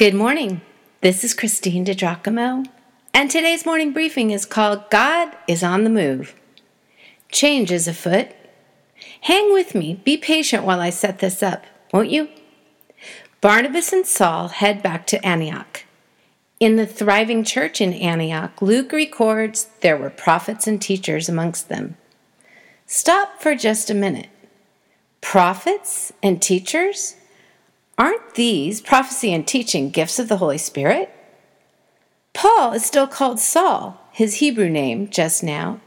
Good morning. This is Christine DiGiacomo, and today's morning briefing is called God is on the Move. Change is afoot. Hang with me, be patient while I set this up, won't you? Barnabas and Saul head back to Antioch. In the thriving church in Antioch, Luke records there were prophets and teachers amongst them. Stop for just a minute. Prophets and teachers? Aren't these prophecy and teaching gifts of the Holy Spirit? Paul is still called Saul, his Hebrew name just now,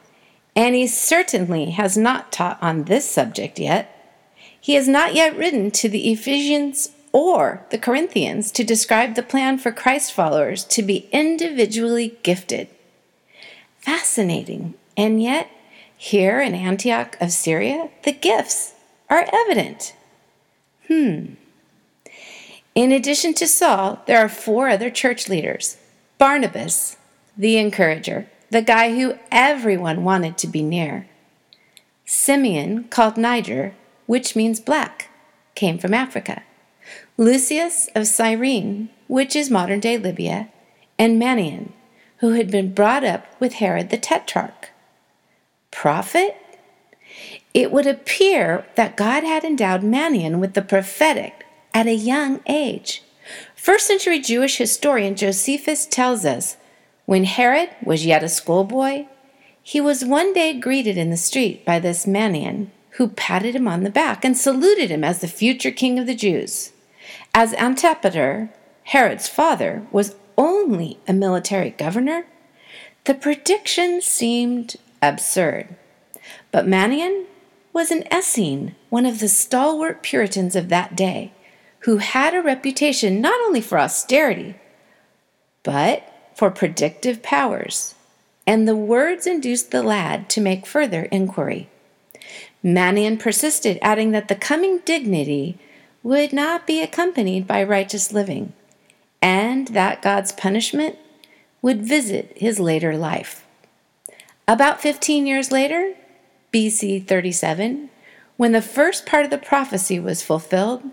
and he certainly has not taught on this subject yet. He has not yet written to the Ephesians or the Corinthians to describe the plan for Christ followers to be individually gifted. Fascinating, and yet, here in Antioch of Syria, the gifts are evident. Hmm. In addition to Saul, there are four other church leaders Barnabas, the encourager, the guy who everyone wanted to be near. Simeon, called Niger, which means black, came from Africa. Lucius of Cyrene, which is modern day Libya, and Manaen, who had been brought up with Herod the Tetrarch. Prophet? It would appear that God had endowed Manaen with the prophetic at a young age. First century Jewish historian Josephus tells us when Herod was yet a schoolboy, he was one day greeted in the street by this Manaen, who patted him on the back and saluted him as the future king of the Jews. As Antipater, Herod's father, was only a military governor, the prediction seemed absurd. But Manaen was an Essene, one of the stalwart Puritans of that day, who had a reputation not only for austerity, but for predictive powers, and the words induced the lad to make further inquiry. Manaen persisted, adding that the coming dignity would not be accompanied by righteous living, and that God's punishment would visit his later life. About 15 years later, BC 37, when the first part of the prophecy was fulfilled,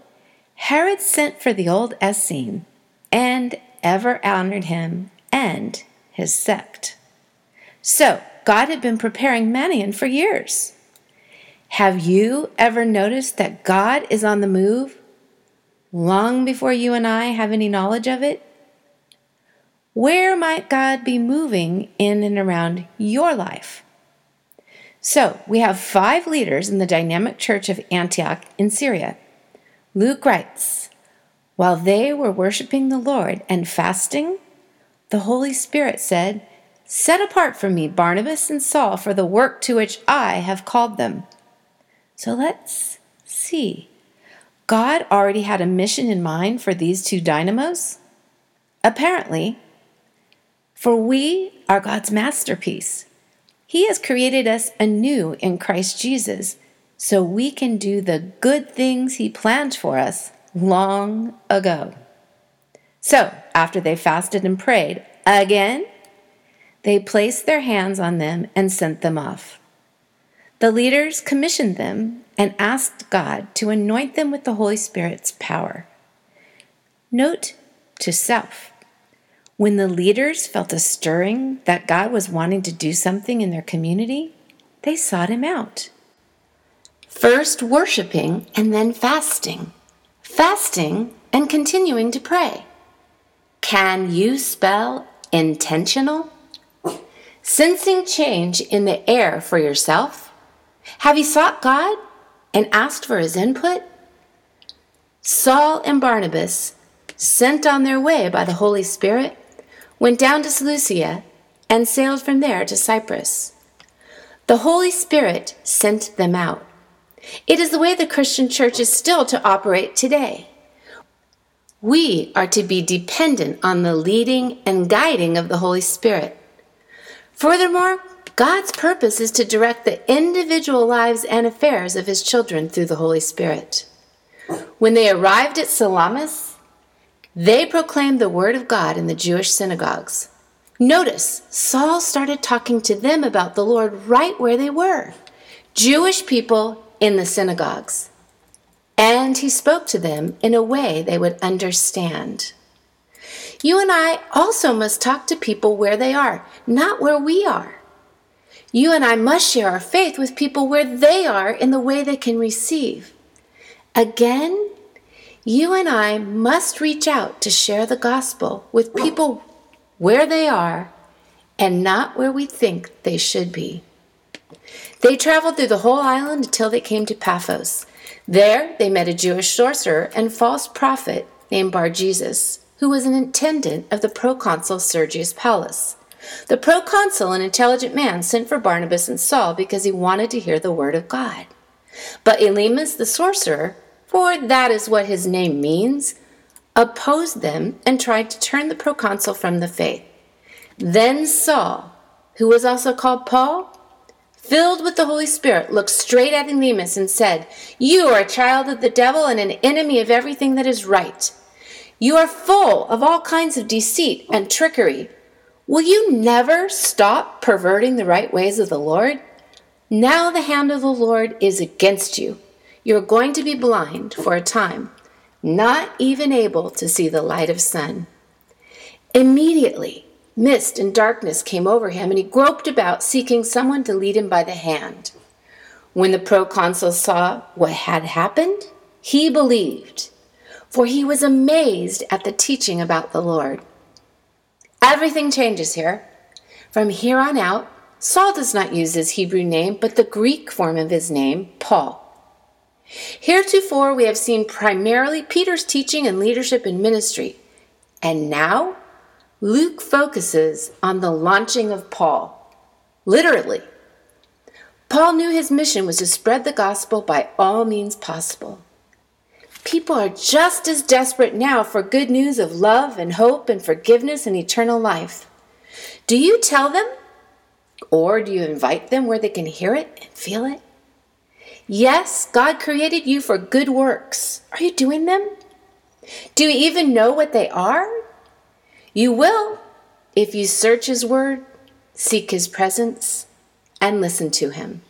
Herod sent for the old Essene and ever honored him and his sect. So, God had been preparing Manaen for years. Have you ever noticed that God is on the move long before you and I have any knowledge of it? Where might God be moving in and around your life? So, we have five leaders in the dynamic church of Antioch in Syria. Luke writes While they were worshiping the Lord and fasting, the Holy Spirit said, Set apart for me Barnabas and Saul for the work to which I have called them. So let's see. God already had a mission in mind for these two dynamos? Apparently. For we are God's masterpiece. He has created us anew in Christ Jesus so we can do the good things He planned for us long ago. So, after they fasted and prayed again, they placed their hands on them and sent them off. The leaders commissioned them and asked God to anoint them with the Holy Spirit's power. Note to self when the leaders felt a stirring that God was wanting to do something in their community, they sought Him out. First worshiping and then fasting. Fasting and continuing to pray. Can you spell intentional? Sensing change in the air for yourself? Have you sought God and asked for his input? Saul and Barnabas, sent on their way by the Holy Spirit, went down to Seleucia and sailed from there to Cyprus. The Holy Spirit sent them out. It is the way the Christian church is still to operate today. We are to be dependent on the leading and guiding of the Holy Spirit. Furthermore, God's purpose is to direct the individual lives and affairs of His children through the Holy Spirit. When they arrived at Salamis, they proclaimed the Word of God in the Jewish synagogues. Notice, Saul started talking to them about the Lord right where they were. Jewish people in the synagogues. And he spoke to them in a way they would understand. You and I also must talk to people where they are, not where we are. You and I must share our faith with people where they are in the way they can receive. Again, you and I must reach out to share the gospel with people where they are and not where we think they should be. They traveled through the whole island until they came to Paphos. There, they met a Jewish sorcerer and false prophet named Bar Jesus, who was an attendant of the proconsul Sergius Paulus. The proconsul, an intelligent man, sent for Barnabas and Saul because he wanted to hear the word of God. But Elymas the sorcerer, for that is what his name means, opposed them and tried to turn the proconsul from the faith. Then Saul, who was also called Paul, filled with the Holy Spirit, looked straight at Elymas and said, You are a child of the devil and an enemy of everything that is right. You are full of all kinds of deceit and trickery. Will you never stop perverting the right ways of the Lord? Now the hand of the Lord is against you you're going to be blind for a time, not even able to see the light of sun. Immediately, mist and darkness came over him, and he groped about, seeking someone to lead him by the hand. When the proconsul saw what had happened, he believed, for he was amazed at the teaching about the Lord. Everything changes here. From here on out, Saul does not use his Hebrew name, but the Greek form of his name, Paul. Heretofore, we have seen primarily Peter's teaching and leadership in ministry. And now, Luke focuses on the launching of Paul. Literally. Paul knew his mission was to spread the gospel by all means possible. People are just as desperate now for good news of love and hope and forgiveness and eternal life. Do you tell them? Or do you invite them where they can hear it and feel it? Yes, God created you for good works. Are you doing them? Do you even know what they are? You will if you search His Word, seek His presence, and listen to Him.